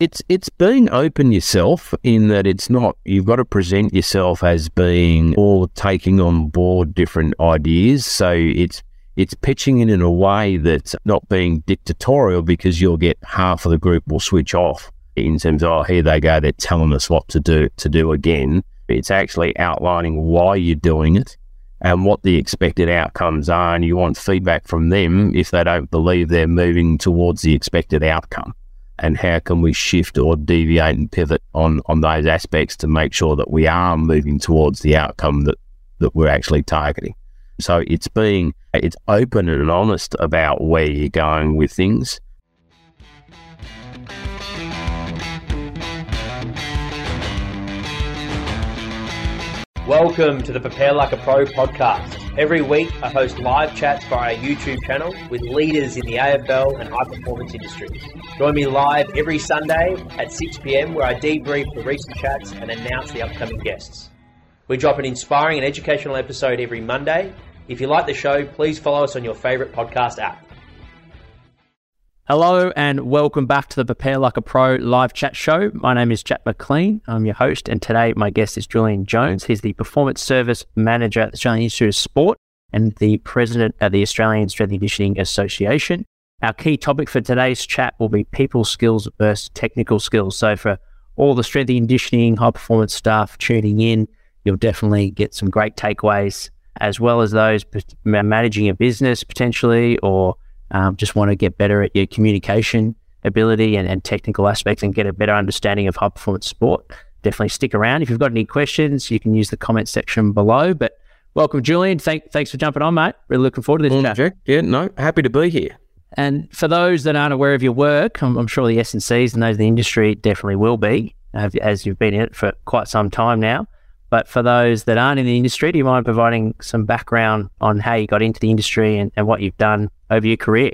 It's it's being open yourself in that it's not you've got to present yourself as being or taking on board different ideas. So it's it's pitching it in a way that's not being dictatorial because you'll get half of the group will switch off in terms of oh here they go they're telling us what to do to do again. It's actually outlining why you're doing it and what the expected outcomes are, and you want feedback from them if they don't believe they're moving towards the expected outcome and how can we shift or deviate and pivot on on those aspects to make sure that we are moving towards the outcome that that we're actually targeting. So it's being it's open and honest about where you're going with things. Welcome to the Prepare Like a Pro podcast. Every week, I host live chats via our YouTube channel with leaders in the AFL and high performance industries. Join me live every Sunday at 6 pm where I debrief the recent chats and announce the upcoming guests. We drop an inspiring and educational episode every Monday. If you like the show, please follow us on your favourite podcast app. Hello and welcome back to the Prepare Like a Pro live chat show. My name is Jack McLean. I'm your host, and today my guest is Julian Jones. He's the Performance Service Manager at the Australian Institute of Sport and the President of the Australian Strength and Conditioning Association. Our key topic for today's chat will be people skills versus technical skills. So, for all the strength and conditioning, high performance staff tuning in, you'll definitely get some great takeaways, as well as those managing a business potentially, or um, just want to get better at your communication ability and, and technical aspects and get a better understanding of high performance sport. Definitely stick around. If you've got any questions, you can use the comment section below. But welcome, Julian. Thank, thanks for jumping on, mate. Really looking forward to this chat. Jack. Yeah, no, happy to be here. And for those that aren't aware of your work, I'm, I'm sure the S&Cs and those in the industry definitely will be, as you've been in it for quite some time now. But for those that aren't in the industry, do you mind providing some background on how you got into the industry and, and what you've done over your career?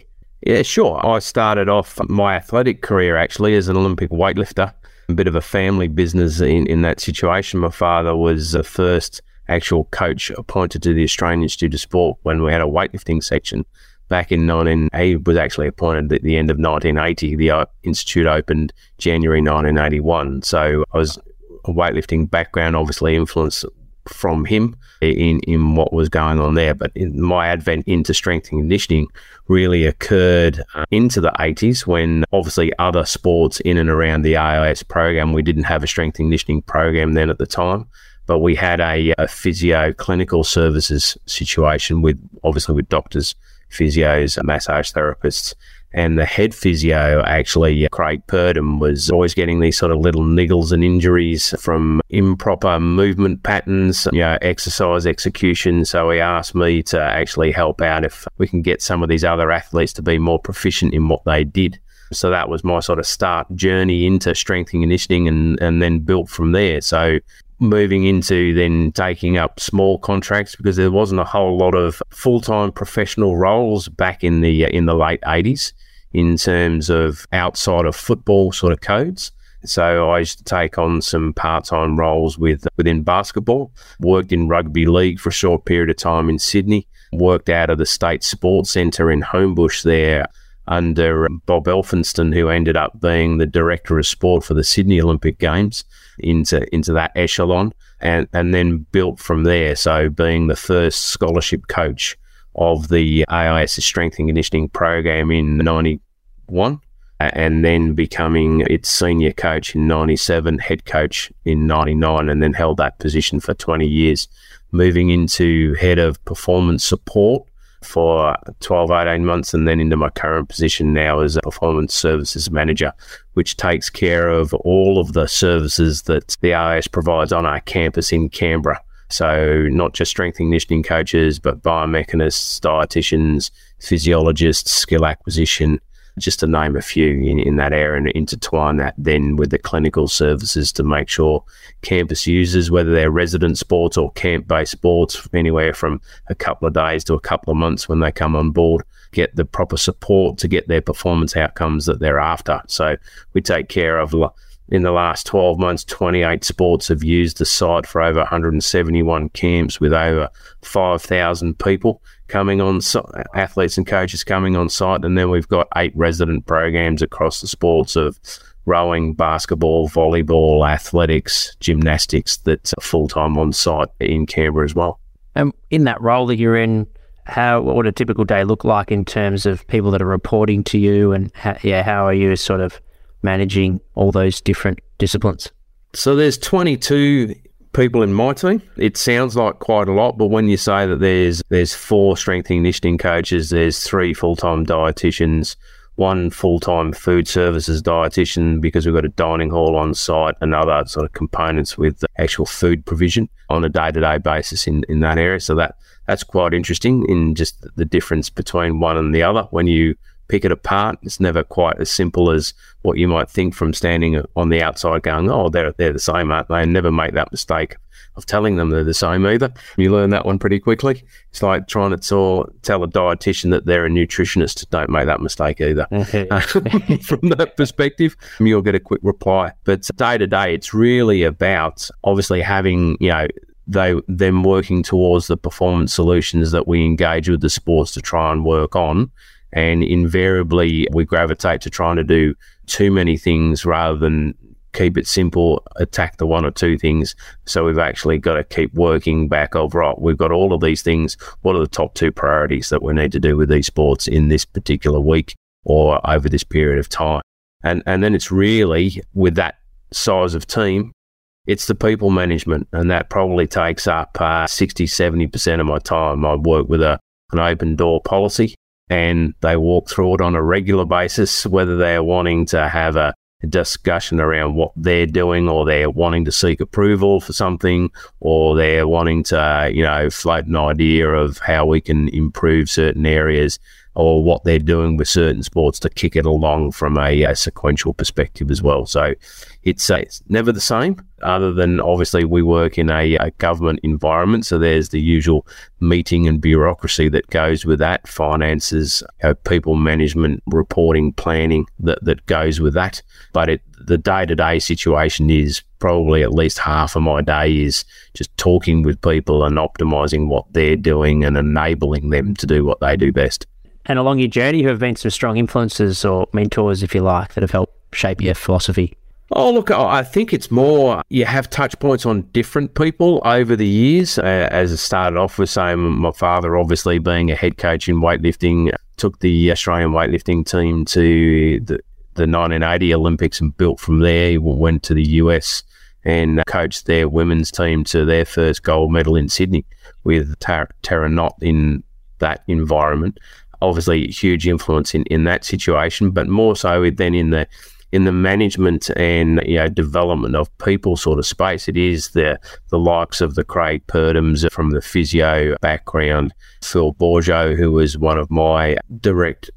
Yeah, sure. I started off my athletic career actually as an Olympic weightlifter. A bit of a family business in, in that situation. My father was the first actual coach appointed to the Australian Institute of Sport when we had a weightlifting section back in 19, he was actually appointed at the end of 1980. The uh, institute opened January 1981. So I was a weightlifting background, obviously influenced from him in, in what was going on there. But my advent into strength and conditioning really occurred uh, into the 80s when obviously other sports in and around the AIS program, we didn't have a strength and conditioning program then at the time but we had a, a, physio clinical services situation with obviously with doctors physios, massage therapists. And the head physio, actually, uh, Craig Purdom, was always getting these sort of little niggles and injuries from improper movement patterns, you know, exercise execution. So he asked me to actually help out if we can get some of these other athletes to be more proficient in what they did. So that was my sort of start journey into strength and conditioning and, and then built from there. So moving into then taking up small contracts because there wasn't a whole lot of full-time professional roles back in the uh, in the late 80s in terms of outside of football sort of codes. So I used to take on some part-time roles with within basketball. Worked in rugby league for a short period of time in Sydney. Worked out of the State Sports Centre in Homebush there under um, Bob Elphinston, who ended up being the director of sport for the Sydney Olympic Games into into that echelon, and and then built from there. So being the first scholarship coach of the AIS strength and conditioning program in '91, and then becoming its senior coach in '97, head coach in '99, and then held that position for 20 years, moving into head of performance support for 12, 18 months, and then into my current position now as a performance services manager, which takes care of all of the services that the AIS provides on our campus in Canberra. So, not just strength and conditioning coaches, but biomechanists, dietitians, physiologists, skill acquisition, just to name a few in, in that area and intertwine that then with the clinical services to make sure campus users, whether they're resident sports or camp based sports, anywhere from a couple of days to a couple of months when they come on board, get the proper support to get their performance outcomes that they're after. So we take care of in the last 12 months, 28 sports have used the site for over 171 camps with over 5,000 people coming on, athletes and coaches coming on site. And then we've got eight resident programs across the sports of rowing, basketball, volleyball, athletics, gymnastics that's full time on site in Canberra as well. And in that role that you're in, how what would a typical day look like in terms of people that are reporting to you, and how, yeah, how are you sort of managing all those different disciplines? So there's 22 people in my team. It sounds like quite a lot, but when you say that there's there's four strength and conditioning coaches, there's three full time dietitians, one full time food services dietitian because we've got a dining hall on site and other sort of components with actual food provision on a day to day basis in, in that area. So that that's quite interesting in just the difference between one and the other. When you pick it apart. It's never quite as simple as what you might think from standing on the outside going, oh, they're, they're the same, aren't they? And never make that mistake of telling them they're the same either. You learn that one pretty quickly. It's like trying to tell, tell a dietitian that they're a nutritionist. Don't make that mistake either. from that perspective, you'll get a quick reply. But day to day, it's really about obviously having, you know, they them working towards the performance solutions that we engage with the sports to try and work on and invariably, we gravitate to trying to do too many things rather than keep it simple, attack the one or two things. So we've actually got to keep working back over, right, we've got all of these things. What are the top two priorities that we need to do with these sports in this particular week or over this period of time? And, and then it's really with that size of team, it's the people management. And that probably takes up uh, 60, 70% of my time. I work with a, an open door policy and they walk through it on a regular basis, whether they're wanting to have a discussion around what they're doing or they're wanting to seek approval for something or they're wanting to, you know, float an idea of how we can improve certain areas or what they're doing with certain sports to kick it along from a, a sequential perspective as well. So it's, uh, it's, never the same, other than obviously we work in a, a, government environment. So there's the usual meeting and bureaucracy that goes with that, finances, know, people management, reporting, planning that, that goes with that. But it, the day to day situation is probably at least half of my day is just talking with people and optimizing what they're doing and enabling them to do what they do best. And along your journey, who have been some strong influences or mentors, if you like, that have helped shape your philosophy? Oh, look, I think it's more you have touch points on different people over the years. As it started off with saying, my father, obviously being a head coach in weightlifting, took the Australian weightlifting team to the, the 1980 Olympics and built from there. He went to the US and coached their women's team to their first gold medal in Sydney with Tara, Tara Nott in that environment obviously huge influence in, in that situation, but more so than in the in the management and you know development of people sort of space. It is the the likes of the Craig Purdums from the physio background, Phil Borjo, who was one of my direct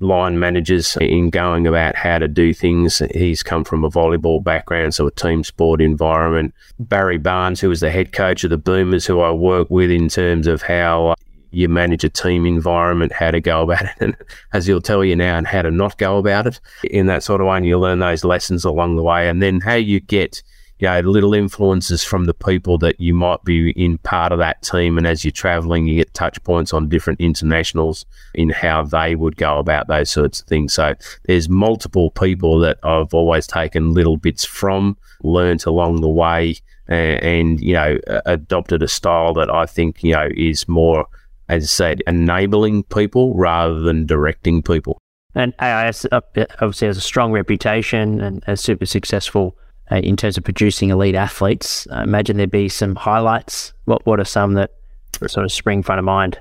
line managers in going about how to do things. He's come from a volleyball background, so a team sport environment. Barry Barnes, who was the head coach of the Boomers, who I work with in terms of how you manage a team environment, how to go about it, and as he'll tell you now, and how to not go about it in that sort of way. And you learn those lessons along the way, and then how you get you know little influences from the people that you might be in part of that team. And as you're traveling, you get touch points on different internationals in how they would go about those sorts of things. So there's multiple people that I've always taken little bits from, learnt along the way. And, and you know, adopted a style that I think you know is more as I said, enabling people rather than directing people. And AIS obviously has a strong reputation and is super successful uh, in terms of producing elite athletes. I imagine there'd be some highlights. What What are some that sort of spring front of mind?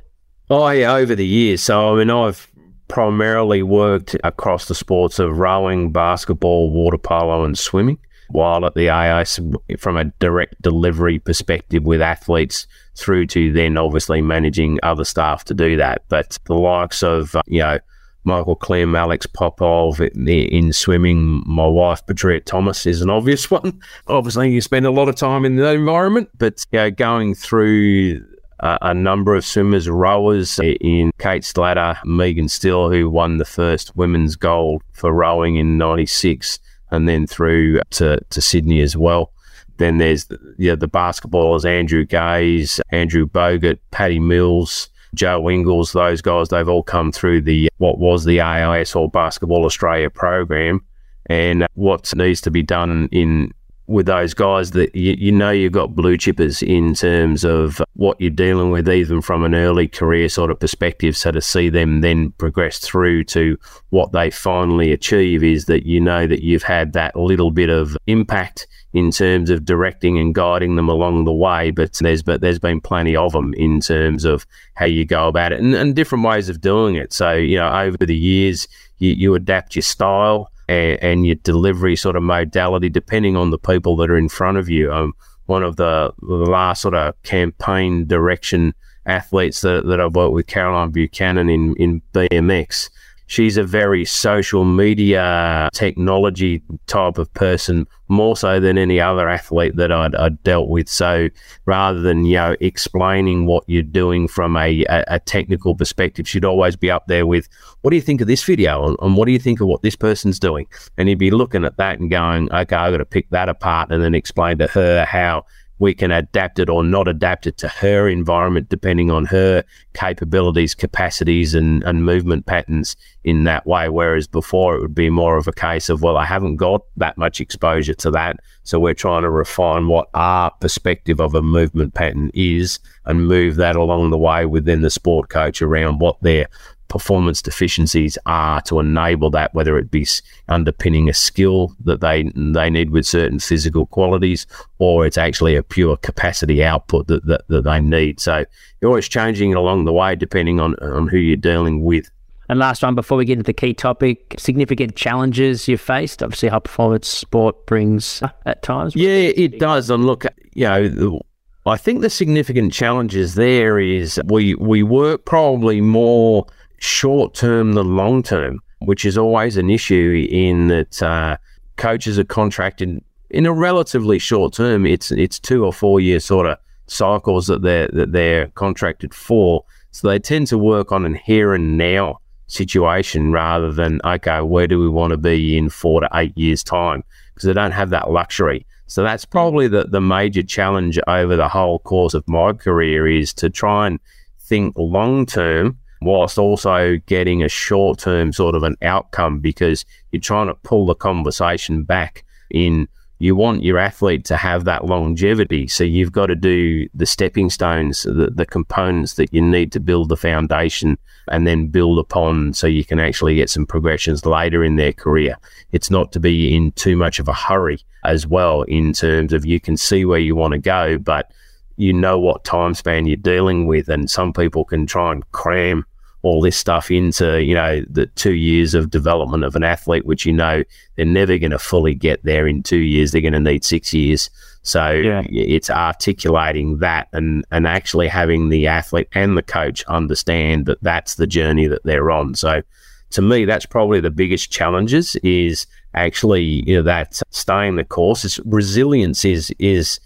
Oh yeah, over the years. So I mean, I've primarily worked across the sports of rowing, basketball, water polo, and swimming while at the AIS from a direct delivery perspective with athletes through to then obviously managing other staff to do that. But the likes of, uh, you know, Michael Klim, Alex Popov in swimming. My wife, Petria Thomas, is an obvious one. Obviously, you spend a lot of time in that environment, but you know, going through a, a, number of swimmers, rowers in Kate Slatter, Megan Still, who won the first women's gold for rowing in 96 and then through to, to Sydney as well. Then there's the, yeah, the basketballers Andrew Gaze, Andrew Bogut, Paddy Mills, Joe Ingles, those guys, they've all come through the what was the AIS or Basketball Australia program and what needs to be done in with those guys that you, you know you've got blue chippers in terms of what you're dealing with, even from an early career sort of perspective. So to see them then progress through to what they finally achieve is that you know that you've had that little bit of impact in terms of directing and guiding them along the way. But there's but there's been plenty of them in terms of how you go about it and, and different ways of doing it. So you know over the years you, you adapt your style and, and, your delivery sort of modality depending on the people that are in front of you. Um, one of the, last sort of campaign direction athletes that, that I've worked with, Caroline Buchanan in, in BMX, she's a very social media technology type of person, more so than any other athlete that I'd, I'd dealt with. So rather than, you know, explaining what you're doing from a, a, a, technical perspective, she'd always be up there with, what do you think of this video? And, and what do you think of what this person's doing? And he'd be looking at that and going, okay, I've got to pick that apart and then explain to her how we can adapt it or not adapt it to her environment depending on her capabilities, capacities, and, and movement patterns in that way. Whereas before it would be more of a case of, well, I haven't got that much exposure to that. So we're trying to refine what our perspective of a movement pattern is and move that along the way within the sport coach around what their performance deficiencies are to enable that, whether it be underpinning a skill that they they need with certain physical qualities, or it's actually a pure capacity output that, that, that they need. So you're always changing it along the way depending on, on who you're dealing with. And last one, before we get into the key topic, significant challenges you've faced. Obviously, high performance sport brings uh, at times. Yeah, it does. And look, you know, I think the significant challenges there is we we work probably more short term than long term, which is always an issue in that uh, coaches are contracted in a relatively short term. It's it's two or four year sort of cycles that they're that they're contracted for. So they tend to work on an here and now situation rather than okay, where do we want to be in four to eight years time? Because they don't have that luxury. So that's probably the, the major challenge over the whole course of my career is to try and think long term whilst also getting a short term sort of an outcome because you're trying to pull the conversation back in you want your athlete to have that longevity. So you've got to do the stepping stones, the, the components that you need to build the foundation and then build upon so you can actually get some progressions later in their career. It's not to be in too much of a hurry as well in terms of you can see where you want to go, but you know what time span you're dealing with. And some people can try and cram all this stuff into, you know, the two years of development of an athlete, which you know they're never going to fully get there in two years. They're going to need six years. So yeah. it's articulating that and, and actually having the athlete and the coach understand that that's the journey that they're on. So to me, that's probably the biggest challenges is actually you know, that staying the course. It's, resilience is is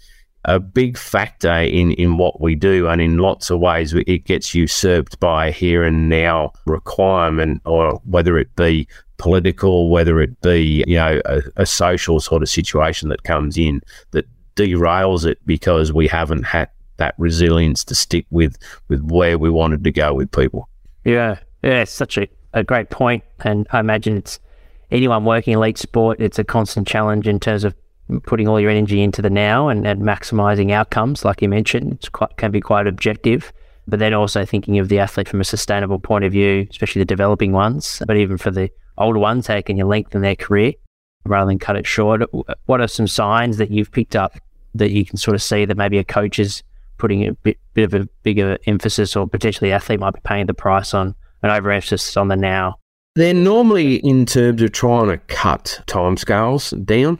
a big factor in, in what we do. And in lots of ways, it gets usurped by here and now requirement, or whether it be political, whether it be, you know, a, a social sort of situation that comes in that derails it because we haven't had that resilience to stick with, with where we wanted to go with people. Yeah. Yeah. It's such a, a great point. And I imagine it's anyone working elite sport, it's a constant challenge in terms of putting all your energy into the now and, and maximizing outcomes, like you mentioned, it's quite, can be quite objective. But then also thinking of the athlete from a sustainable point of view, especially the developing ones, but even for the older ones, how can you lengthen their career rather than cut it short? What are some signs that you've picked up that you can sort of see that maybe a coach is putting a bit, bit of a bigger emphasis or potentially athlete might be paying the price on an overemphasis on the now? They're normally in terms of trying to cut timescales down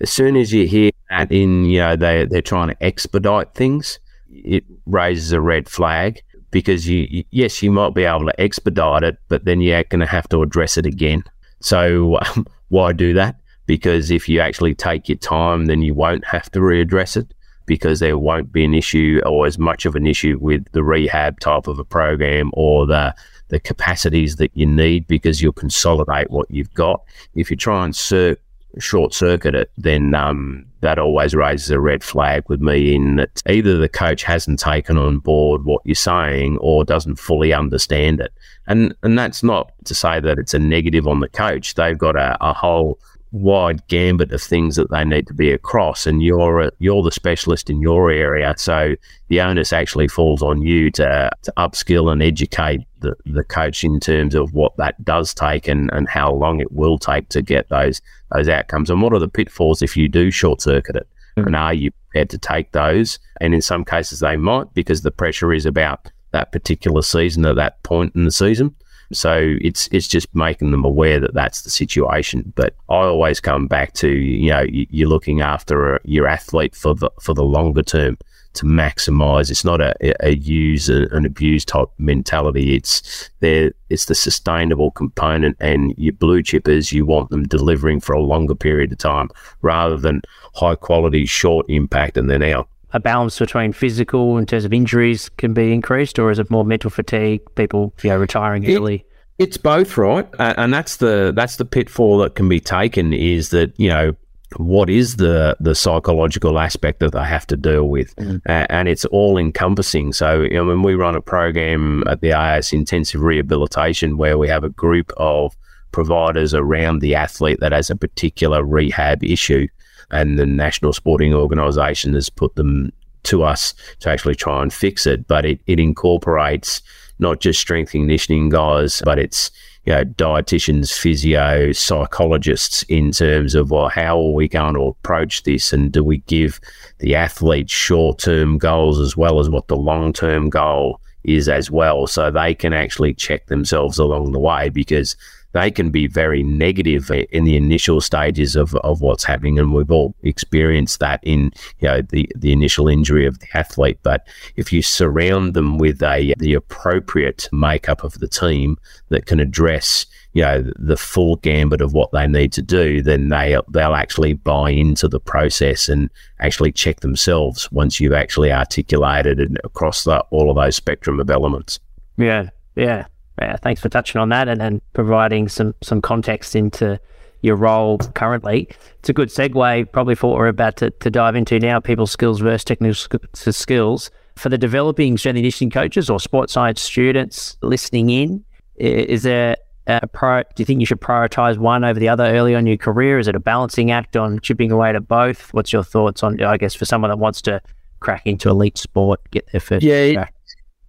as soon as you hear that in, you know, they, they're trying to expedite things, it raises a red flag because you, yes, you might be able to expedite it, but then you're going to have to address it again. So um, why do that? Because if you actually take your time, then you won't have to readdress it because there won't be an issue or as much of an issue with the rehab type of a program or the the capacities that you need because you'll consolidate what you've got. If you try and cir- short circuit it, then um, that always raises a red flag with me in that either the coach hasn't taken on board what you're saying or doesn't fully understand it. And and that's not to say that it's a negative on the coach. They've got a, a whole wide gambit of things that they need to be across, and you're a, you're the specialist in your area. So the onus actually falls on you to, to upskill and educate the, the coach in terms of what that does take and, and how long it will take to get those those outcomes, and what are the pitfalls if you do short circuit it, mm-hmm. and are you prepared to take those? And in some cases, they might because the pressure is about that particular season at that point in the season. So it's it's just making them aware that that's the situation. But I always come back to you know you're looking after uh, your athlete for the for the longer term to maximize. It's not a, a use uh, and abuse type mentality. It's there. It's the sustainable component, and your blue chippers you want them delivering for a longer period of time rather than high quality, short impact, and then out a balance between physical in terms of injuries can be increased, or is it more mental fatigue, people you know retiring it, early? It's both, right? Uh, and that's the that's the pitfall that can be taken is that you know what is the the psychological aspect that they have to deal with, mm. uh, and it's all encompassing. So you know, when we run a program at the AIS Intensive Rehabilitation, where we have a group of providers around the athlete that has a particular rehab issue and the National Sporting Organisation has put them to us to actually try and fix it. But it, it incorporates not just strength conditioning guys, but it's you know, dietitians, physio, psychologists in terms of well, how are we going to approach this, and do we give the athletes short-term goals as well as what the long-term goal is as well, so they can actually check themselves along the way because they can be very negative in the initial stages of, of what's happening. And we've all experienced that in, you know, the, the initial injury of the athlete. But if you surround them with a, the appropriate makeup of the team that can address, you know, the full gambit of what they need to do, then they, they'll actually buy into the process and actually check themselves once you've actually articulated it across the, all of those spectrum of elements. Yeah. Yeah. Yeah, thanks for touching on that and, and providing some some context into your role currently. It's a good segue, probably for what we're about to, to dive into now: people skills versus technical skills. For the developing strength conditioning coaches or sports science students listening in, is there Uh, a pro, do you think you should prioritize one over the other early on in your career? Is it a balancing act on chipping away to both? What's your thoughts on, I guess, for someone that wants to crack into elite sport, get their first? Yeah,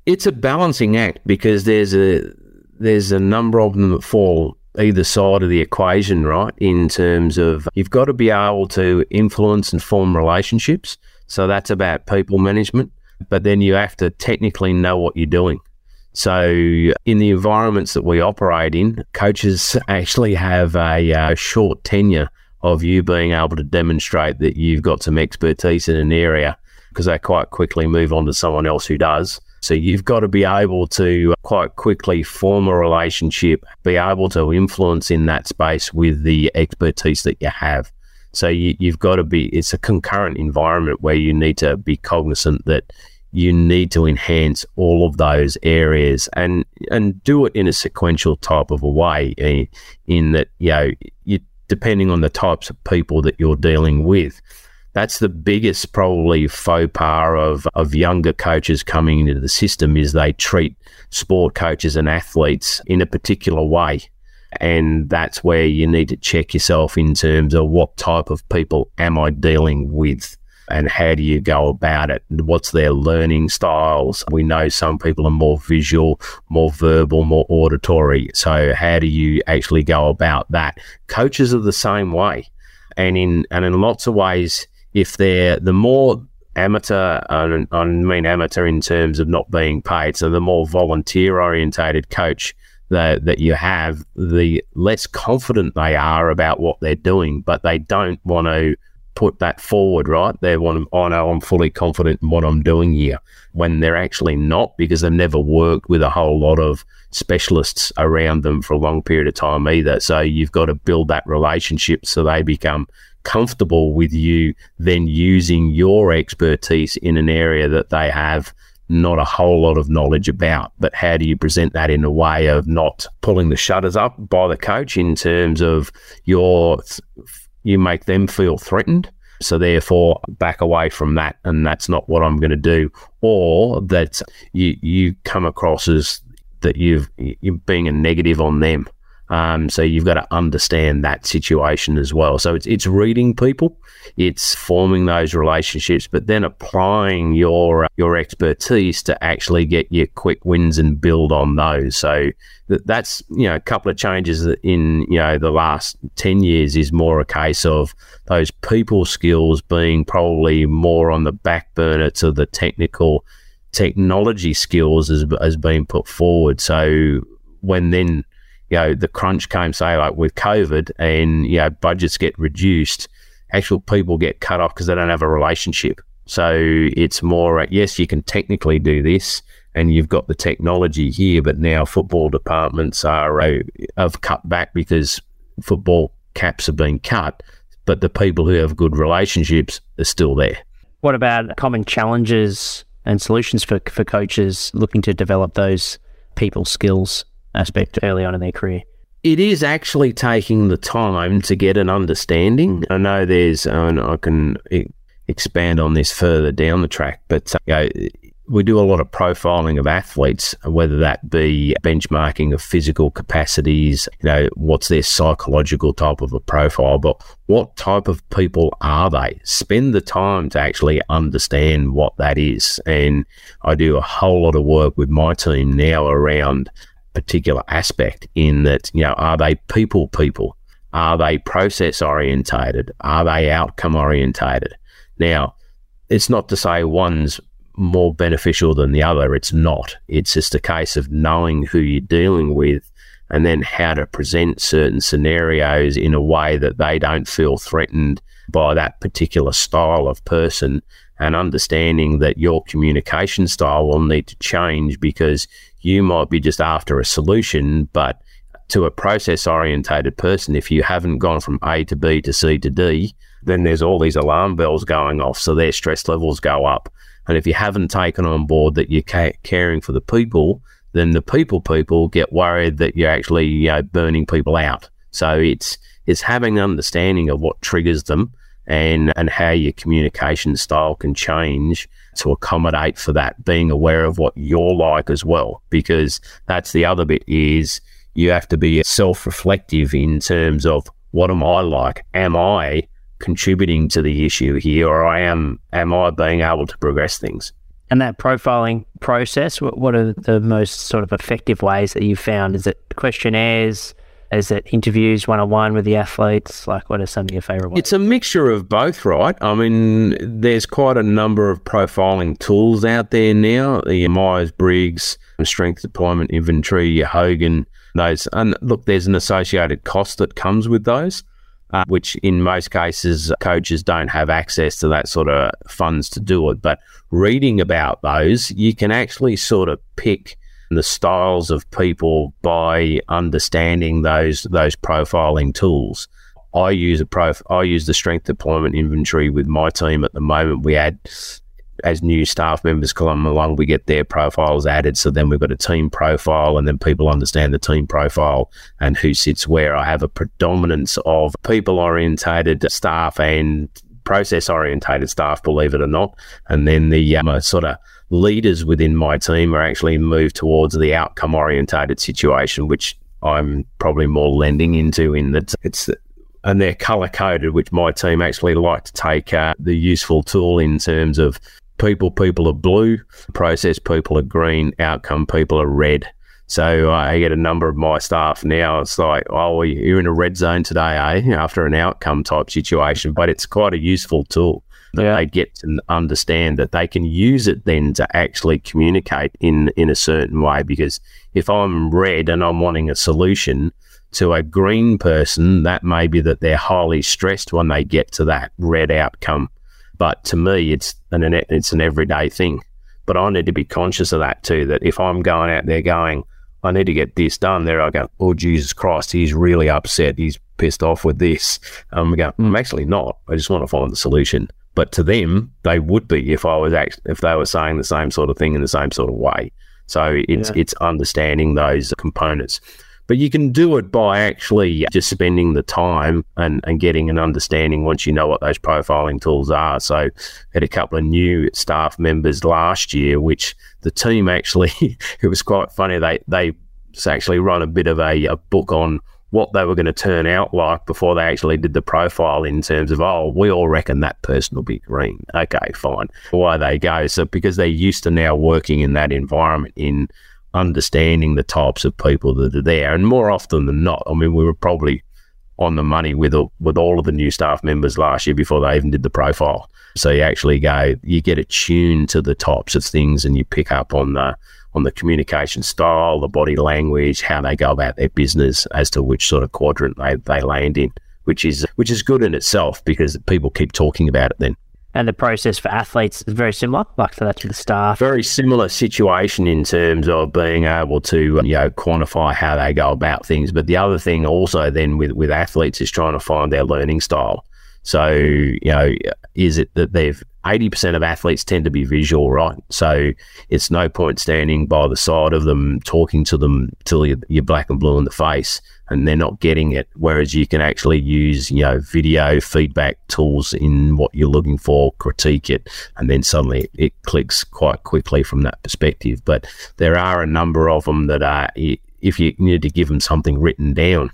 it's a balancing act because there's a there's a number of them that fall either side of the equation, right? In terms of you've got to be able to influence and form relationships. So that's about people management. But then you have to technically know what you're doing. So in the environments that we operate in, coaches actually have a, a short tenure of you being able to demonstrate that you've got some expertise in an area because they quite quickly move on to someone else who does. So you've got to be able to quite quickly form a relationship, be able to influence in that space with the expertise that you have. So you, have got to be, it's a concurrent environment where you need to be cognizant that you need to enhance all of those areas and, and do it in a sequential type of a way in, in that, you know, you, depending on the types of people that you're dealing with that's the biggest probably faux pas of, of younger coaches coming into the system is they treat sport coaches and athletes in a particular way. And that's where you need to check yourself in terms of what type of people am I dealing with and how do you go about it? What's their learning styles? We know some people are more visual, more verbal, more auditory. So how do you actually go about that? Coaches are the same way. And in and in lots of ways, if they're the more amateur, I mean amateur in terms of not being paid, so the more volunteer orientated coach that, that you have, the less confident they are about what they're doing, but they don't want to put that forward, right? They want, oh no, I'm fully confident in what I'm doing here when they're actually not because they've never worked with a whole lot of specialists around them for a long period of time either. So you've got to build that relationship so they become comfortable with you then using your expertise in an area that they have not a whole lot of knowledge about. But how do you present that in a way of not pulling the shutters up by the coach in terms of your you make them feel threatened? So therefore, back away from that, and that's not what I'm going to do. Or that you you come across as that you've you're being a negative on them Um, so you've got to understand that situation as well. So it's it's reading people, it's forming those relationships, but then applying your your expertise to actually get your quick wins and build on those. So that's you know a couple of changes in you know the last ten years is more a case of those people skills being probably more on the back burner to the technical technology skills as has been put forward. So when then you know, the crunch came, say, like with COVID and, you know, budgets get reduced, actual people get cut off because they don't have a relationship. So it's more, yes, you can technically do this and you've got the technology here, but now football departments are, uh, cut back because football caps have been cut, but the people who have good relationships are still there. What about common challenges and solutions for, for coaches looking to develop those people skills aspect early on in their career? It is actually taking the time to get an understanding. I know there's, and I can expand on this further down the track, but uh, you know, we do a lot of profiling of athletes, whether that be benchmarking of physical capacities, you know, what's their psychological type of a profile, but what type of people are they? Spend the time to actually understand what that is. And I do a whole lot of work with my team now around particular aspect in that, you know, are they people people? Are they process orientated? Are they outcome orientated? Now, it's not to say one's more beneficial than the other. It's not. It's just a case of knowing who you're dealing with and then how to present certain scenarios in a way that they don't feel threatened by that particular style of person and understanding that your communication style will need to change because you might be just after a solution, but to a process orientated person, if you haven't gone from A to B to C to D, then there's all these alarm bells going off. So their stress levels go up. And if you haven't taken on board that you're ca- caring for the people, then the people people get worried that you're actually you know, burning people out. So it's it's having an understanding of what triggers them and and how your communication style can change to accommodate for that being aware of what you're like as well because that's the other bit is you have to be self-reflective in terms of what am I like? Am I contributing to the issue here or I am am I being able to progress things? And that profiling process what are the most sort of effective ways that you've found? Is it questionnaires is it interviews one on one with the athletes? Like, what are some of your favorite ones? It's a mixture of both, right? I mean, there's quite a number of profiling tools out there now. The Myers Briggs, Strength Deployment Inventory, Hogan, those. And look, there's an associated cost that comes with those. Uh, which in most cases coaches don't have access to that sort of funds to do it. But reading about those, you can actually sort of pick the styles of people by understanding those those profiling tools. I use a prof. I use the strength deployment inventory with my team at the moment. We add as new staff members come along, we get their profiles added. So then we've got a team profile, and then people understand the team profile and who sits where. I have a predominance of people orientated staff and process orientated staff, believe it or not, and then the um, sort of leaders within my team are actually moved towards the outcome orientated situation, which I'm probably more lending into in that it's and they're color coded, which my team actually like to take uh, the useful tool in terms of people. People are blue, process people are green, outcome people are red. So I get a number of my staff now. It's like, oh, you're in a red zone today, eh? After an outcome type situation, but it's quite a useful tool that yeah. they get to understand that they can use it then to actually communicate in in a certain way. Because if I'm red and I'm wanting a solution to a green person, that may be that they're highly stressed when they get to that red outcome. But to me, it's an it's an everyday thing. But I need to be conscious of that too. That if I'm going out there going, I need to get this done. There I go. Oh Jesus Christ, he's really upset. He's pissed off with this. Um, I go, I'm actually not. I just want to find the solution. But to them, they would be if I was act- if they were saying the same sort of thing in the same sort of way. So it's yeah. it's understanding those components. But you can do it by actually just spending the time and, and getting an understanding once you know what those profiling tools are. So had a couple of new staff members last year, which the team actually, it was quite funny. They, they actually run a bit of a, a book on what they were going to turn out like before they actually did the profile in terms of, oh, we all reckon that person will be green. Okay, fine. Why they go. So because they're used to now working in that environment in understanding the types of people that are there. And more often than not, I mean, we were probably on the money with with all of the new staff members last year before they even did the profile. So you actually go, you get attuned to the types of things, and you pick up on the on the communication style, the body language, how they go about their business, as to which sort of quadrant they, they land in, which is which is good in itself because people keep talking about it then. And the process for athletes is very similar, like for that to the staff. Very similar situation in terms of being able to you know quantify how they go about things. But the other thing also then with with athletes is trying to find their learning style. So you know, is it that they've 80% of athletes tend to be visual, right? So it's no point standing by the side of them, talking to them till you're, you're, black and blue in the face and they're not getting it. Whereas you can actually use, you know, video feedback tools in what you're looking for, critique it, and then suddenly it clicks quite quickly from that perspective. But there are a number of them that are, if you need to give them something written down,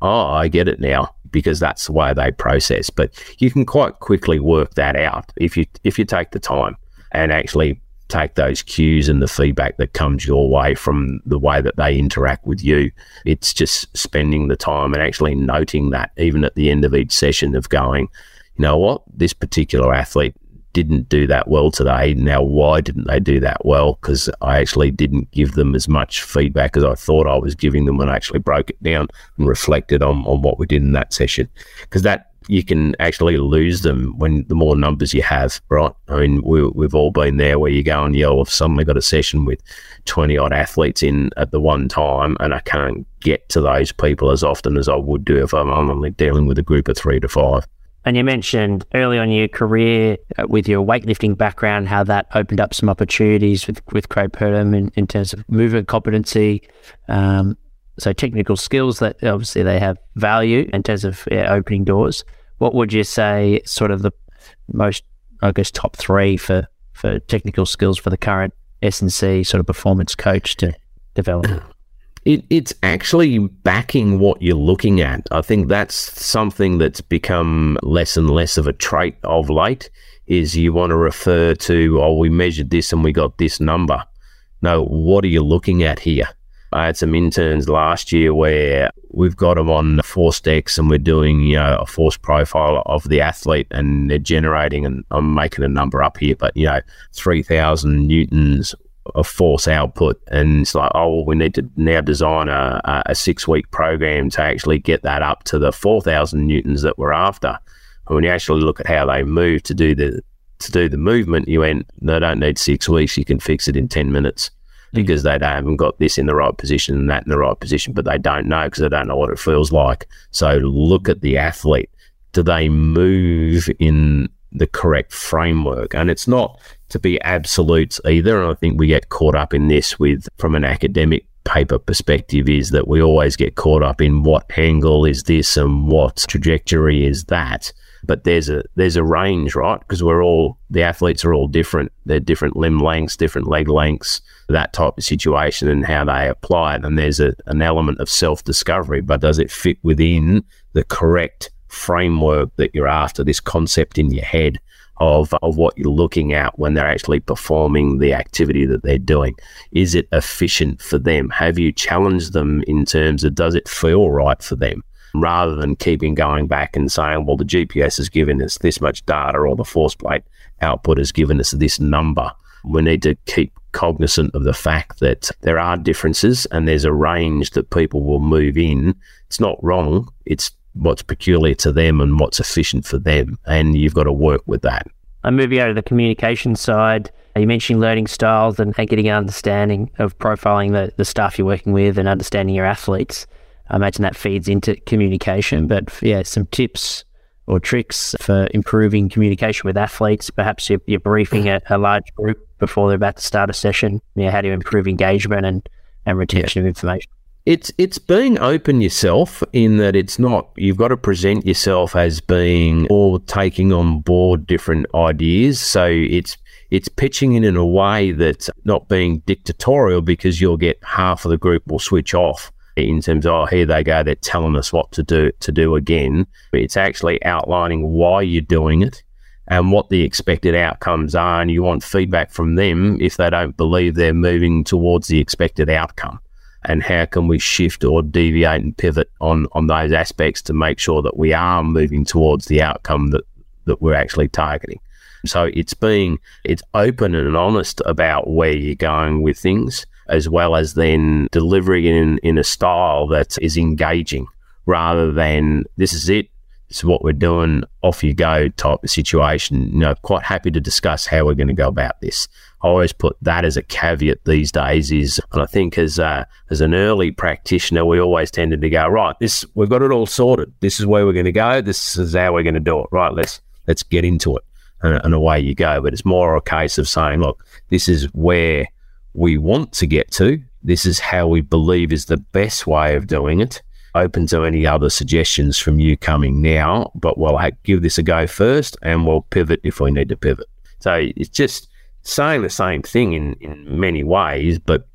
oh, I get it now because that's the way they process. But you can quite quickly work that out if you if you take the time and actually take those cues and the feedback that comes your way from the way that they interact with you. It's just spending the time and actually noting that even at the end of each session of going, you know what, this particular athlete didn't do that well today. Now, why didn't they do that well? Because I actually didn't give them as much feedback as I thought I was giving them when I actually broke it down and reflected on, on what we did in that session. Because that you can actually lose them when the more numbers you have, right? I mean, we, we've all been there where you go and yo, I've suddenly got a session with 20 odd athletes in at the one time, and I can't get to those people as often as I would do if I'm only dealing with a group of three to five. And you mentioned early on your career uh, with your weightlifting background, how that opened up some opportunities with, with Craig Purdom in, in terms of movement competency. Um, so technical skills that obviously they have value in terms of yeah, opening doors. What would you say sort of the most, I guess, top three for, for technical skills for the current S&C sort of performance coach to develop? It, it's actually backing what you're looking at. I think that's something that's become less and less of a trait of late. Is you want to refer to, oh, we measured this and we got this number. No, what are you looking at here? I had some interns last year where we've got them on ForceDecks and we're doing you know a force profile of the athlete and they're generating and I'm making a number up here, but you know three thousand newtons of force output. And it's like, oh, well, we need to now design a, a six week program to actually get that up to the 4,000 newtons that we're after. And when you actually look at how they move to do the to do the movement, you went, they don't need six weeks. You can fix it in 10 minutes mm. because they haven't got this in the right position and that in the right position, but they don't know because they don't know what it feels like. So look at the athlete. Do they move in the correct framework? And it's not to be absolutes either. And I think we get caught up in this with, from an academic paper perspective, is that we always get caught up in what angle is this and what trajectory is that. But there's a there's a range, right? Because we're all the athletes are all different. They're different limb lengths, different leg lengths, that type of situation, and how they apply it. And there's a, an element of self discovery. But does it fit within the correct framework that you're after? This concept in your head of, of what you're looking at when they're actually performing the activity that they're doing. Is it efficient for them? Have you challenged them in terms of does it feel right for them? Rather than keeping going back and saying, well, the GPS has given us this much data or the force plate output has given us this number. We need to keep cognizant of the fact that there are differences and there's a range that people will move in. It's not wrong. It's what's peculiar to them and what's efficient for them. And you've got to work with that. I'm moving over to the communication side. You mentioned learning styles and getting an understanding of profiling the, the staff you're working with and understanding your athletes. I imagine that feeds into communication, but yeah, some tips or tricks for improving communication with athletes. Perhaps you're, you're briefing a, a, large group before they're about to start a session. Yeah, how do you improve engagement and, and retention yeah. of information? It's it's being open yourself in that it's not you've got to present yourself as being or taking on board different ideas. So it's it's pitching it in a way that's not being dictatorial because you'll get half of the group will switch off in terms of, oh, here they go, they're telling us what to do to do again. But it's actually outlining why you're doing it and what the expected outcomes are. And you want feedback from them if they don't believe they're moving towards the expected outcome. And how can we shift or deviate and pivot on, on those aspects to make sure that we are moving towards the outcome that, that we're actually targeting? So it's being it's open and honest about where you're going with things, as well as then delivering in in a style that is engaging rather than this is it, this is what we're doing, off you go type of situation. You know, quite happy to discuss how we're going to go about this. I always put that as a caveat these days is, and I think as a, as an early practitioner, we always tended to go right. This we've got it all sorted. This is where we're going to go. This is how we're going to do it. Right. Let's let's get into it and, and away you go. But it's more a case of saying, look, this is where we want to get to. This is how we believe is the best way of doing it. Open to any other suggestions from you coming now, but we'll give this a go first and we'll pivot if we need to pivot. So it's just saying the same thing in, in many ways, but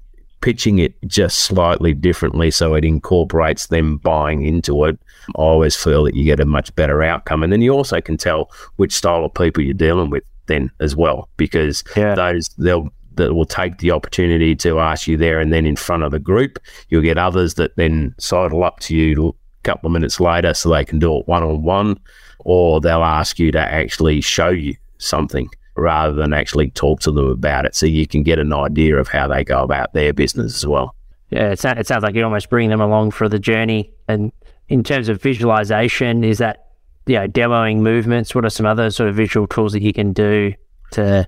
pitching it just slightly differently so it incorporates them buying into it, I always feel that you get a much better outcome. And then you also can tell which style of people you're dealing with then as well, because yeah. those they'll that will take the opportunity to ask you there and then in front of the group. You'll get others that then sidle up to you a couple of minutes later so they can do it one on one, or they'll ask you to actually show you something rather than actually talk to them about it so you can get an idea of how they go about their business as well. Yeah, it, sounds, it sounds like you almost bring them along for the journey. And in terms of visualization, is that, you know, demoing movements? What are some other sort of visual tools that you can do to,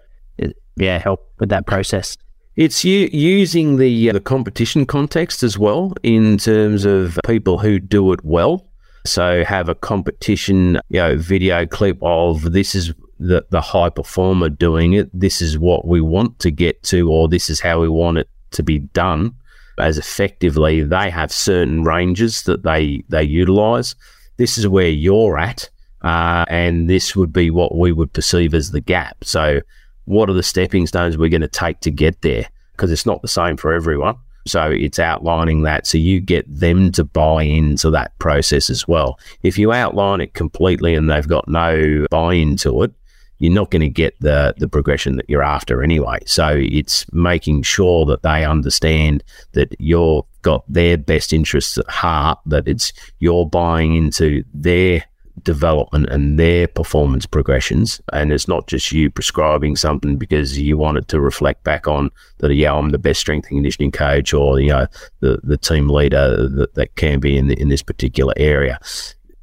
yeah, help with that process? It's u- using the uh, the competition context as well in terms of people who do it well. So have a competition, you know, video clip of this is the, the high performer doing it. This is what we want to get to, or this is how we want it to be done. As effectively, they have certain ranges that they they utilize. This is where you're at, uh, and this would be what we would perceive as the gap. So, what are the stepping stones we're going to take to get there? Because it's not the same for everyone. So it's outlining that so you get them to buy into that process as well. If you outline it completely and they've got no buy into it, you're not going to get the the progression that you're after anyway. So it's making sure that they understand that you've got their best interests at heart, that it's you're buying into their development and their performance progressions. And it's not just you prescribing something because you want it to reflect back on that, yeah, I'm the best strength and conditioning coach or, you know, the, the team leader that, that can be in, the, in this particular area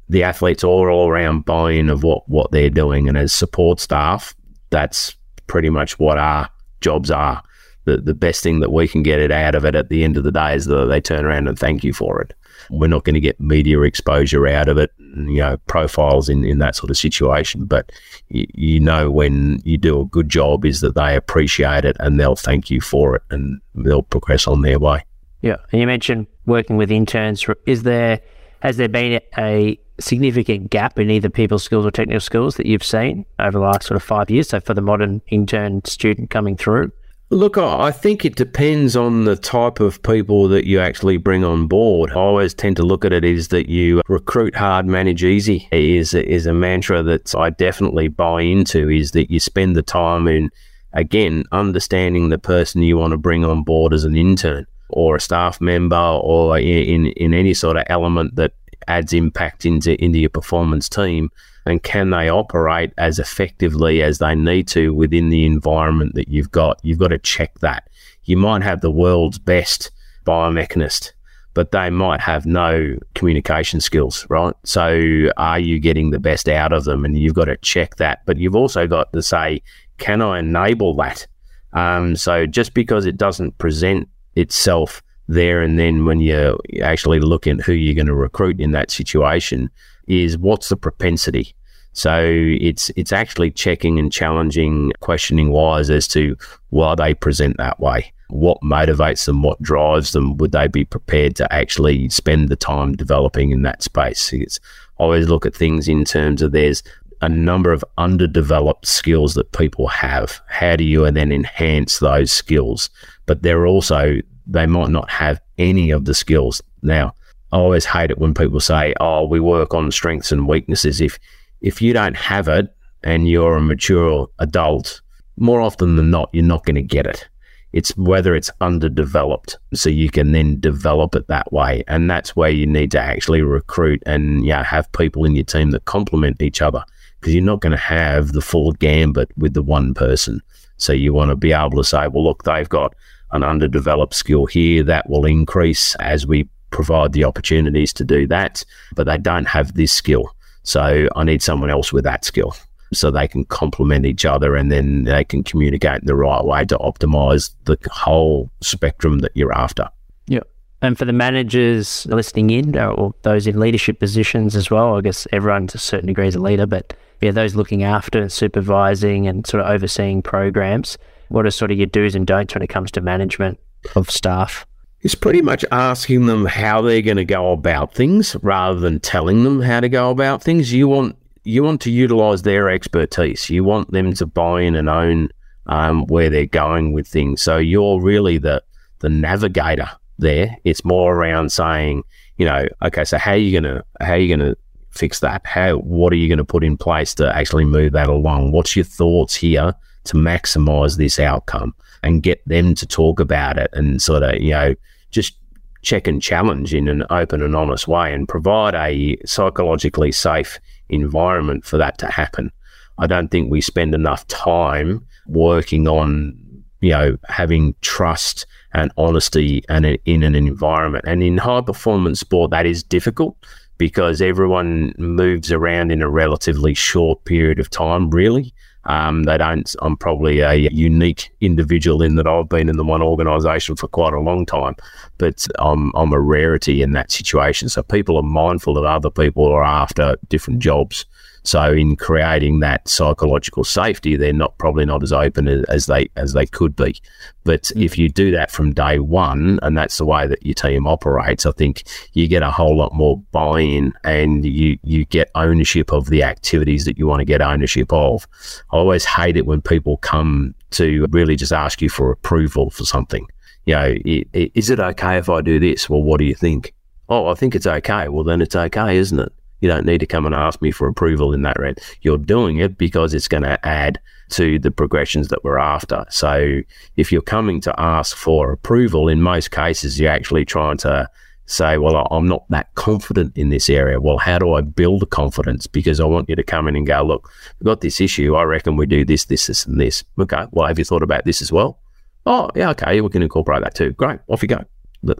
the athletes are all around buy-in of what what they're doing, and as support staff, that's pretty much what our jobs are. The the best thing that we can get it out of it at the end of the day is that they turn around and thank you for it. We're not going to get media exposure out of it, you know, profiles in, in that sort of situation. But you, you know, when you do a good job, is that they appreciate it and they'll thank you for it and they'll progress on their way. Yeah. And you mentioned working with interns. Is there, has there been a significant gap in either people skills or technical skills that you've seen over the last sort of five years? So for the modern intern student coming through? Look, I think it depends on the type of people that you actually bring on board. I always tend to look at it is that you recruit hard, manage easy is is a mantra that I definitely buy into. Is that you spend the time in again understanding the person you want to bring on board as an intern or a staff member or in in any sort of element that adds impact into into your performance team? And can they operate as effectively as they need to within the environment that you've got? You've got to check that. You might have the world's best biomechanist but they might have no communication skills right? So are you getting the best out of them? And you've got to check that. But you've also got to say can i enable that? Um, so just because it doesn't present itself there and then when you're actually looking at who you're going to recruit in that situation is what's the propensity. So it's it's actually checking and challenging, questioning wise as to why they present that way. What motivates them? What drives them? Would they be prepared to actually spend the time developing in that space? It's always look at things in terms of there's a number of underdeveloped skills that people have. How do you then enhance those skills? But there are also they might not have any of the skills. Now, I always hate it when people say, "Oh, we work on strengths and weaknesses." If if you don't have it and you're a mature adult, more often than not, you're not going to get it. It's whether it's underdeveloped, so you can then develop it that way, and that's where you need to actually recruit and yeah, have people in your team that complement each other because you're not going to have the full gambit with the one person. So you want to be able to say, well, look, they've got an underdeveloped skill here that will increase as we provide the opportunities to do that, but they don't have this skill. So I need someone else with that skill so they can complement each other and then they can communicate in the right way to optimize the whole spectrum that you're after. Yeah. And for the managers listening in uh, or those in leadership positions as well, I guess everyone to a certain degree is a leader, but yeah, those looking after and supervising and sort of overseeing programs, what are sort of your do's and don'ts when it comes to management of staff? It's pretty much asking them how they're going to go about things rather than telling them how to go about things. You want you want to utilize their expertise. You want them to buy in and own um, where they're going with things. So you're really the the navigator there. It's more around saying, you know, okay, so how are you gonna how are you gonna fix that? How what are you gonna put in place to actually move that along? What's your thoughts here to maximize this outcome and get them to talk about it and sort of, you know, just check and challenge in an open and honest way and provide a psychologically safe environment for that to happen. I don't think we spend enough time working on, you know, having trust and honesty and in an environment. And in high performance sport, that is difficult because everyone moves around in a relatively short period of time, really. Um, they don't. I'm probably a unique individual in that I've been in the one organisation for quite a long time, but I'm I'm a rarity in that situation. So people are mindful that other people are after different jobs. So in creating that psychological safety, they're not probably not as open as they as they could be. But mm. if you do that from day one, and that's the way that your team operates, I think you get a whole lot more buy-in, and you you get ownership of the activities that you want to get ownership of. I always hate it when people come to really just ask you for approval for something. You know, is it okay if I do this? Well, what do you think? Oh, I think it's okay. Well, then it's okay, isn't it? You don't need to come and ask me for approval in that rate. You're doing it because it's going to add to the progressions that we're after. So if you're coming to ask for approval, in most cases, you're actually trying to say, well, I'm not that confident in this area. Well, how do I build confidence? Because I want you to come in and go, look, we've got this issue. I reckon we do this, this, this, and this. Okay. Well, have you thought about this as well? Oh, yeah. Okay. We can incorporate that too. Great. Off you go.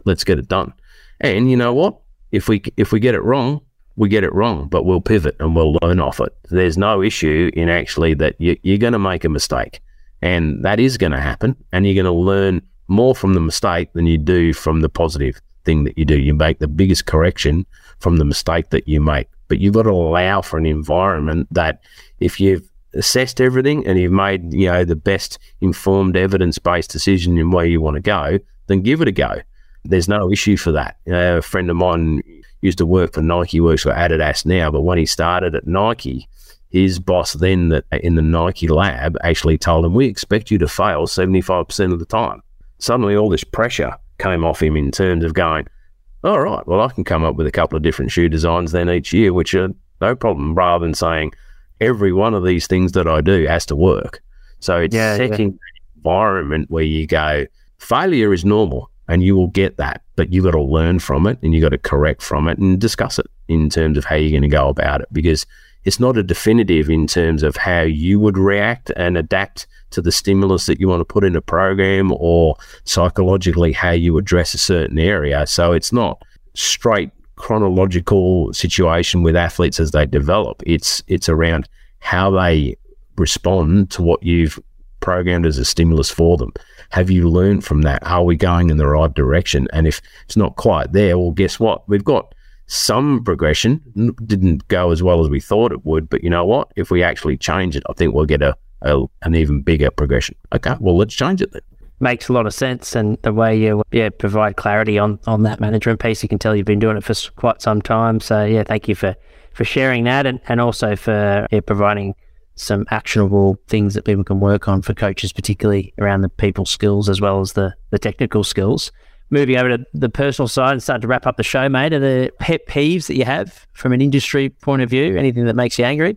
Let's get it done. And you know what? If we if we get it wrong, we get it wrong, but we'll pivot and we'll learn off it. There's no issue in actually that you, you're going to make a mistake, and that is going to happen, and you're going to learn more from the mistake than you do from the positive thing that you do. You make the biggest correction from the mistake that you make, but you've got to allow for an environment that if you've assessed everything and you've made you know the best informed evidence based decision in where you want to go, then give it a go. There's no issue for that. You know, a friend of mine used to work for Nike, works for Adidas now. But when he started at Nike, his boss then that in the Nike lab actually told him, "We expect you to fail seventy five percent of the time." Suddenly, all this pressure came off him in terms of going, "All right, well, I can come up with a couple of different shoe designs then each year, which are no problem." Rather than saying every one of these things that I do has to work. So it's yeah, setting yeah. environment where you go, failure is normal and you will get that but you've got to learn from it and you've got to correct from it and discuss it in terms of how you're going to go about it because it's not a definitive in terms of how you would react and adapt to the stimulus that you want to put in a program or psychologically how you address a certain area. So it's not straight chronological situation with athletes as they develop. It's it's around how they respond to what you've programmed as a stimulus for them. Have you learned from that? Are we going in the right direction? And if it's not quite there, well, guess what? We've got some progression. Didn't go as well as we thought it would, but you know what? If we actually change it, I think we'll get a, a an even bigger progression. Okay, well, let's change it then makes a lot of sense and the way you yeah provide clarity on on that management piece you can tell you've been doing it for quite some time so yeah thank you for for sharing that and, and also for yeah, providing some actionable things that people can work on for coaches, particularly around the people skills as well as the, the technical skills. moving over to the personal side and start to wrap up the show, mate, are there pet peeves that you have from an industry point of view? Anything that makes you angry?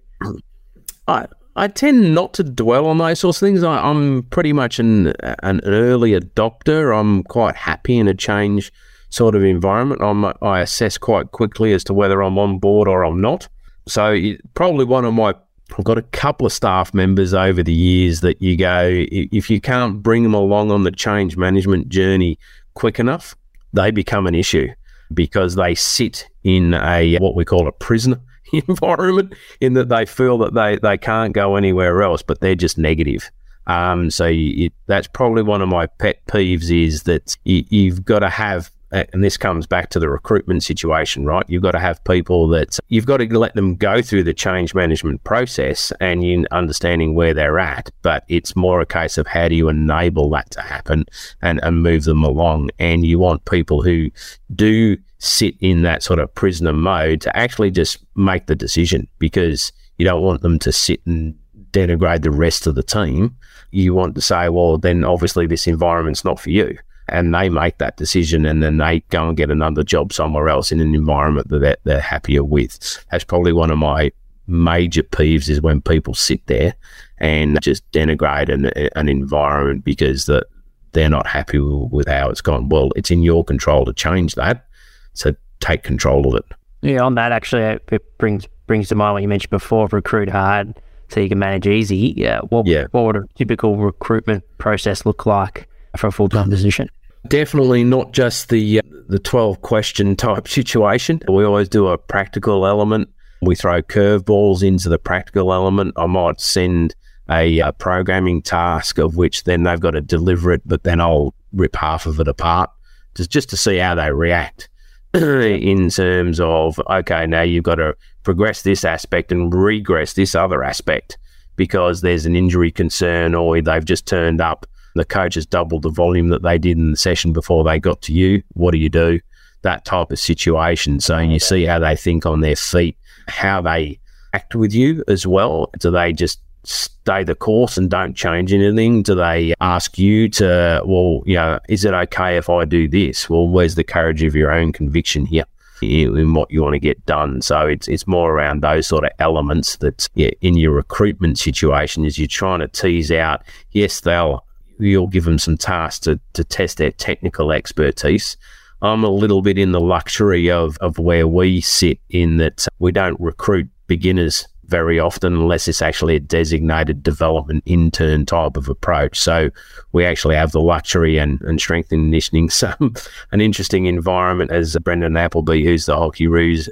I I tend not to dwell on those sorts of things. I, am pretty much an an early adopter. I'm quite happy in a change sort of environment. I'm, I assess quite quickly as to whether I'm on board or I'm not. So probably one of my I've got a couple of staff members over the years that you go if you can't bring them along on the change management journey quick enough, they become an issue because they sit in a what we call a prisoner environment in that they feel that they, they can't go anywhere else, but they're just negative. Um, so you, that's probably one of my pet peeves is that you, you've got to have and this comes back to the recruitment situation, right? You've got to have people that you've got to let them go through the change management process and you understanding where they're at. But it's more a case of how do you enable that to happen and, and move them along. And you want people who do sit in that sort of prisoner mode to actually just make the decision because you don't want them to sit and denigrate the rest of the team. You want to say, well, then obviously this environment's not for you and they make that decision and then they go and get another job somewhere else in an environment that they're, they're happier with. That's probably one of my major peeves is when people sit there and just denigrate an, an environment because that they're not happy with how it's gone. Well, it's in your control to change that. So take control of it. Yeah, on that actually, it brings brings to mind what you mentioned before: recruit hard so you can manage easy. Yeah, what yeah. what would a typical recruitment process look like for a full time position? Definitely not just the uh, the 12 question type situation. We always do a practical element. We throw curveballs into the practical element. I might send a, a, uh, programming task of which then they've got to deliver it, but then I'll rip half of it apart just, just to see how they react in terms of, okay, now you've got to progress this aspect and regress this other aspect because there's an injury concern or they've just turned up the coach has doubled the volume that they did in the session before they got to you. What do you do? That type of situation. So you see how they think on their feet, how they act with you as well. Do they just stay the course and don't change anything? Do they ask you to, well, you know, is it okay if I do this? Well, where's the courage of your own conviction here? in what you want to get done. So it's it's more around those sort of elements that yeah, in your recruitment situation is you're trying to tease out. Yes, they'll you'll give them some tasks to, to test their technical expertise. I'm a little bit in the luxury of, of where we sit in that we don't recruit beginners very often unless it's actually a designated development intern type of approach. So we actually have the luxury and, and strength and conditioning some an interesting environment as Brendan Appleby, who's the hockey ruse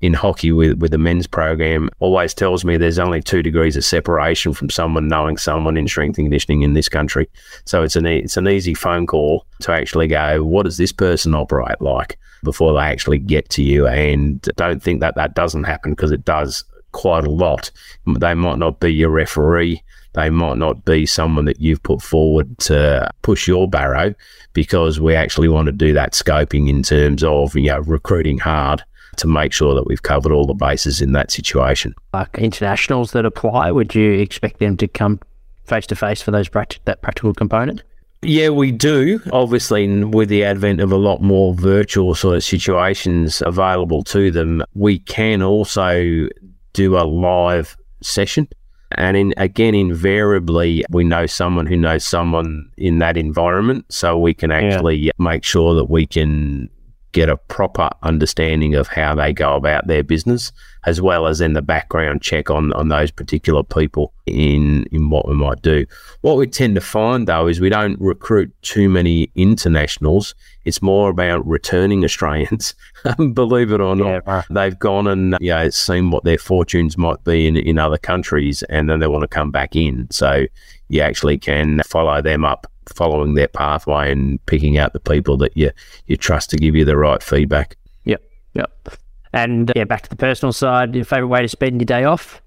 in hockey with, with the men's program always tells me there's only two degrees of separation from someone knowing someone in strength and conditioning in this country. So it's an it's an easy phone call to actually go, what does this person operate like before they actually get to you? And don't think that that doesn't happen because it does quite a lot. They might not be your referee. They might not be someone that you've put forward to push your barrow because we actually want to do that scoping in terms of, you know, recruiting hard to make sure that we've covered all the bases in that situation. Like internationals that apply, would you expect them to come face to face for those that practical component? Yeah, we do. Obviously, with the advent of a lot more virtual sort of situations available to them, we can also do a live session. And in, again, invariably, we know someone who knows someone in that environment. So we can actually yeah. make sure that we can get a proper understanding of how they go about their business, as well as in the background check on, on those particular people in, in what we might do. What we tend to find though is we don't recruit too many internationals. It's more about returning Australians. Believe it or not, yeah, they've gone and you know, seen what their fortunes might be in, in other countries and then they want to come back in. So you actually can follow them up following their pathway and picking out the people that you you trust to give you the right feedback. Yep, yep. And uh, yeah, back to the personal side. Your favorite way to spend your day off?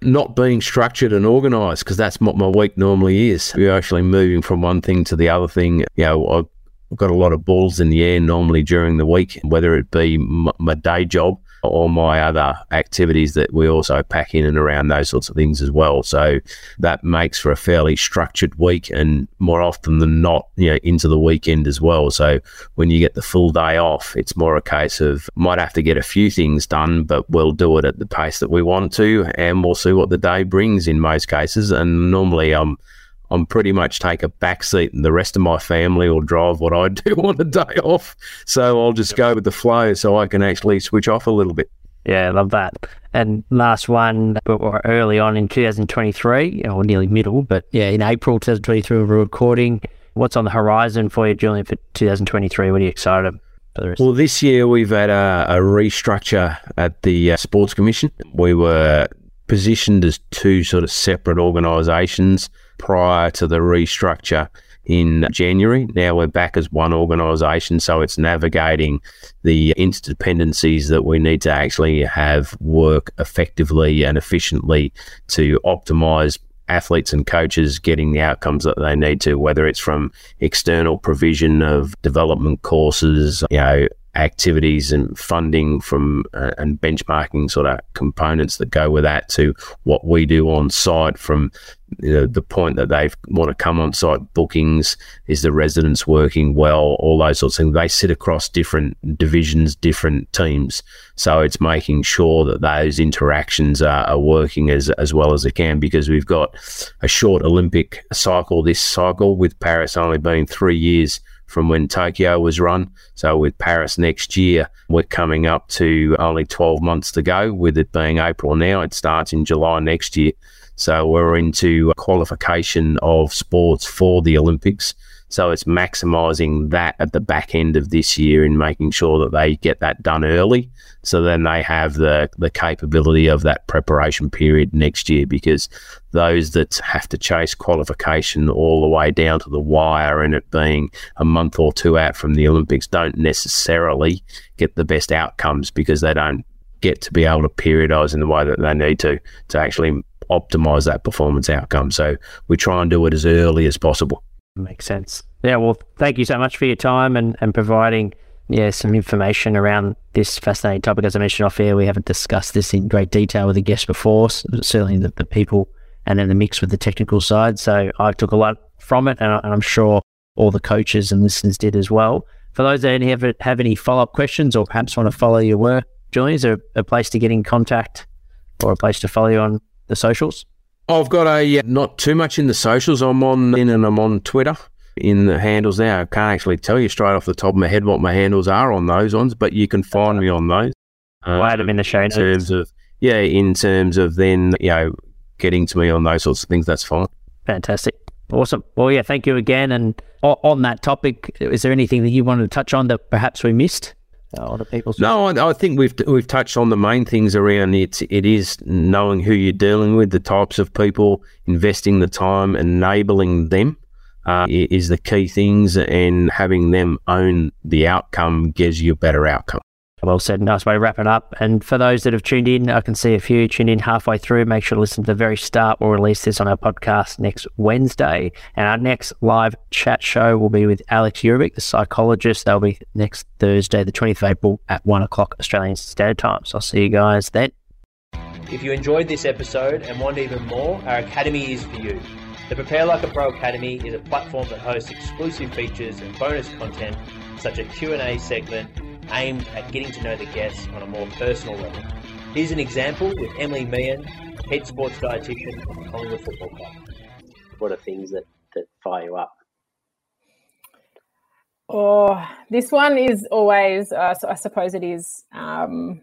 Not being structured and organised because that's what my week normally is. We're actually moving from one thing to the other thing. You know, I've got a lot of balls in the air normally during the week, whether it be my day job all my other activities that we also pack in and around those sorts of things as well. So that makes for a fairly structured week and more often than not, you know, into the weekend as well. So when you get the full day off, it's more a case of might have to get a few things done, but we'll do it at the pace that we want to and we'll see what the day brings in most cases. And normally I'm I'm pretty much take a back seat and the rest of my family will drive what I do on a day off. So I'll just go with the flow so I can actually switch off a little bit. Yeah, I love that. And last one, but we're early on in 2023, or nearly middle, but yeah, in April 2023, we're recording. What's on the horizon for you, Julian, for 2023? What are you excited about? Well, this year we've had a, a restructure at the uh, Sports Commission. We were positioned as two sort of separate organisations prior to the restructure in January. Now we're back as one organisation, so it's navigating the interdependencies that we need to actually have work effectively and efficiently to optimise athletes and coaches getting the outcomes that they need to, whether it's from external provision of development courses, you know, activities and funding from uh, and benchmarking sort of components that go with that to what we do on site from you know, the point that they want to come on site bookings is the residents working well all those sorts of things. They sit across different divisions different teams. So it's making sure that those interactions are, are working as as well as they can because we've got a short olympic cycle this cycle with paris only being three years from when Tokyo was run. So with Paris next year, we're coming up to only 12 months to go. With it being April now, it starts in July next year. So we're into qualification of sports for the Olympics. So it's maximising that at the back end of this year and making sure that they get that done early. So then they have the, the capability of that preparation period next year because those that have to chase qualification all the way down to the wire and it being a month or two out from the Olympics don't necessarily get the best outcomes because they don't get to be able to periodise in the way that they need to to actually optimize that performance outcome. So we try and do it as early as possible. Makes sense. Yeah, well, thank you so much for your time and, and providing yeah some information around this fascinating topic. As I mentioned off air, we haven't discussed this in great detail with the guests before, certainly the, the people and then the mix with the technical side. So I took a lot from it, and, I, I'm sure all the coaches and listeners did as well. For those that have, have any follow up questions or perhaps want to follow your work, Julian, is there a place to get in contact or a place to follow you on the socials? I've got a uh, not too much in the socials. I'm on in and I'm on Twitter in the handles now. I can't actually tell you straight off the top of my head what my handles are on those ones, but you can find me on those. Uh, we'll add them in the show notes. In terms of yeah, in terms of then you know getting to me on those sorts of things, that's fine. Fantastic, awesome. Well, yeah, thank you again. And on that topic, is there anything that you wanted to touch on that perhaps we missed? Other people's? No, I, I, think we've we've touched on the main things around it. It is knowing who you're dealing with, the types of people, investing the time, enabling them uh, is the key things, and having them own the outcome gives you a better outcome. Well said. Nice way to wrap it up. And for those that have tuned in, I can see a few tuned in halfway through. Make sure to listen to the very start. We'll release this on our podcast next Wednesday. And our next live chat show will be with Alex Urbic, the psychologist. That'll be next Thursday, the 20th of April at 1 o'clock Australian Standard Time. So I'll see you guys then. If you enjoyed this episode and want even more, our Academy is for you. The Prepare Like a Pro Academy is a platform that hosts exclusive features and bonus content such as Q&A segment aimed at getting to know the guests on a more personal level. Here's an example with Emily Meehan, head sports dietitian of Collingwood Football Club. What are things that, that fire you up? Oh, this one is always, uh, so I suppose it is, um,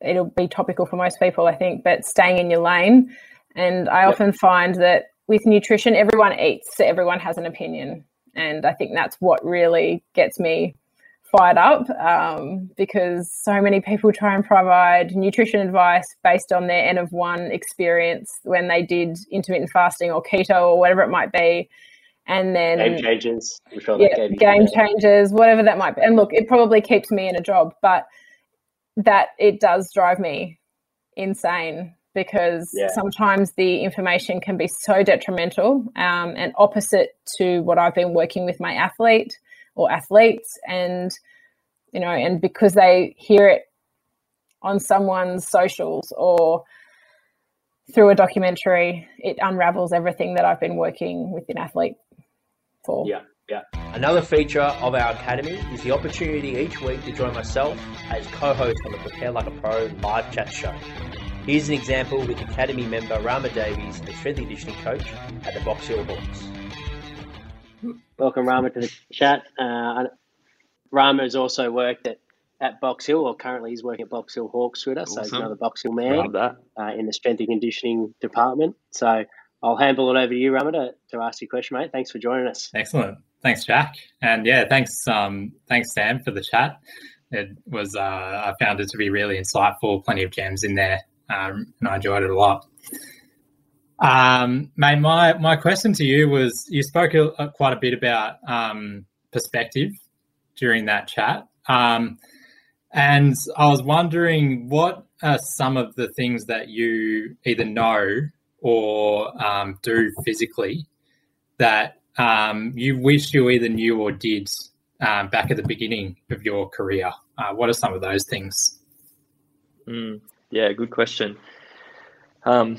it'll be topical for most people, I think, but staying in your lane. And I yep. often find that with nutrition, everyone eats, so everyone has an opinion. And I think that's what really gets me fired up um, because so many people try and provide nutrition advice based on their N of one experience when they did intermittent fasting or keto or whatever it might be. And then Game Changers, yeah, Game Changers, whatever that might be. And look, it probably keeps me in a job, but that it does drive me insane because yeah. sometimes the information can be so detrimental um, and opposite to what I've been working with my athlete or athletes and you know and because they hear it on someone's socials or through a documentary, it unravels everything that I've been working with an athlete for. Yeah, yeah. Another feature of our academy is the opportunity each week to join myself as co-host on the Prepare Like a Pro live chat show. Here's an example with Academy member Rama Davies, the strength and conditioning coach at the Box Hill Hawks. Welcome, Rama, to the chat. Uh, Rama has also worked at, at Box Hill, or currently he's working at Box Hill Hawks with us, awesome. so he's another Box Hill man uh, in the strength and conditioning department. So I'll handle it over to you, Rama, to, to ask your question, mate. Thanks for joining us. Excellent. Thanks, Jack. And yeah, thanks, um, thanks, Sam, for the chat. It was, uh, I found it to be really insightful, plenty of gems in there, um, and I enjoyed it a lot. Um, mate, my, my question to you was you spoke a, quite a bit about um, perspective during that chat. Um, and I was wondering what are some of the things that you either know or um, do physically that um, you wish you either knew or did um, back at the beginning of your career? Uh, what are some of those things? Mm, yeah, good question. Um,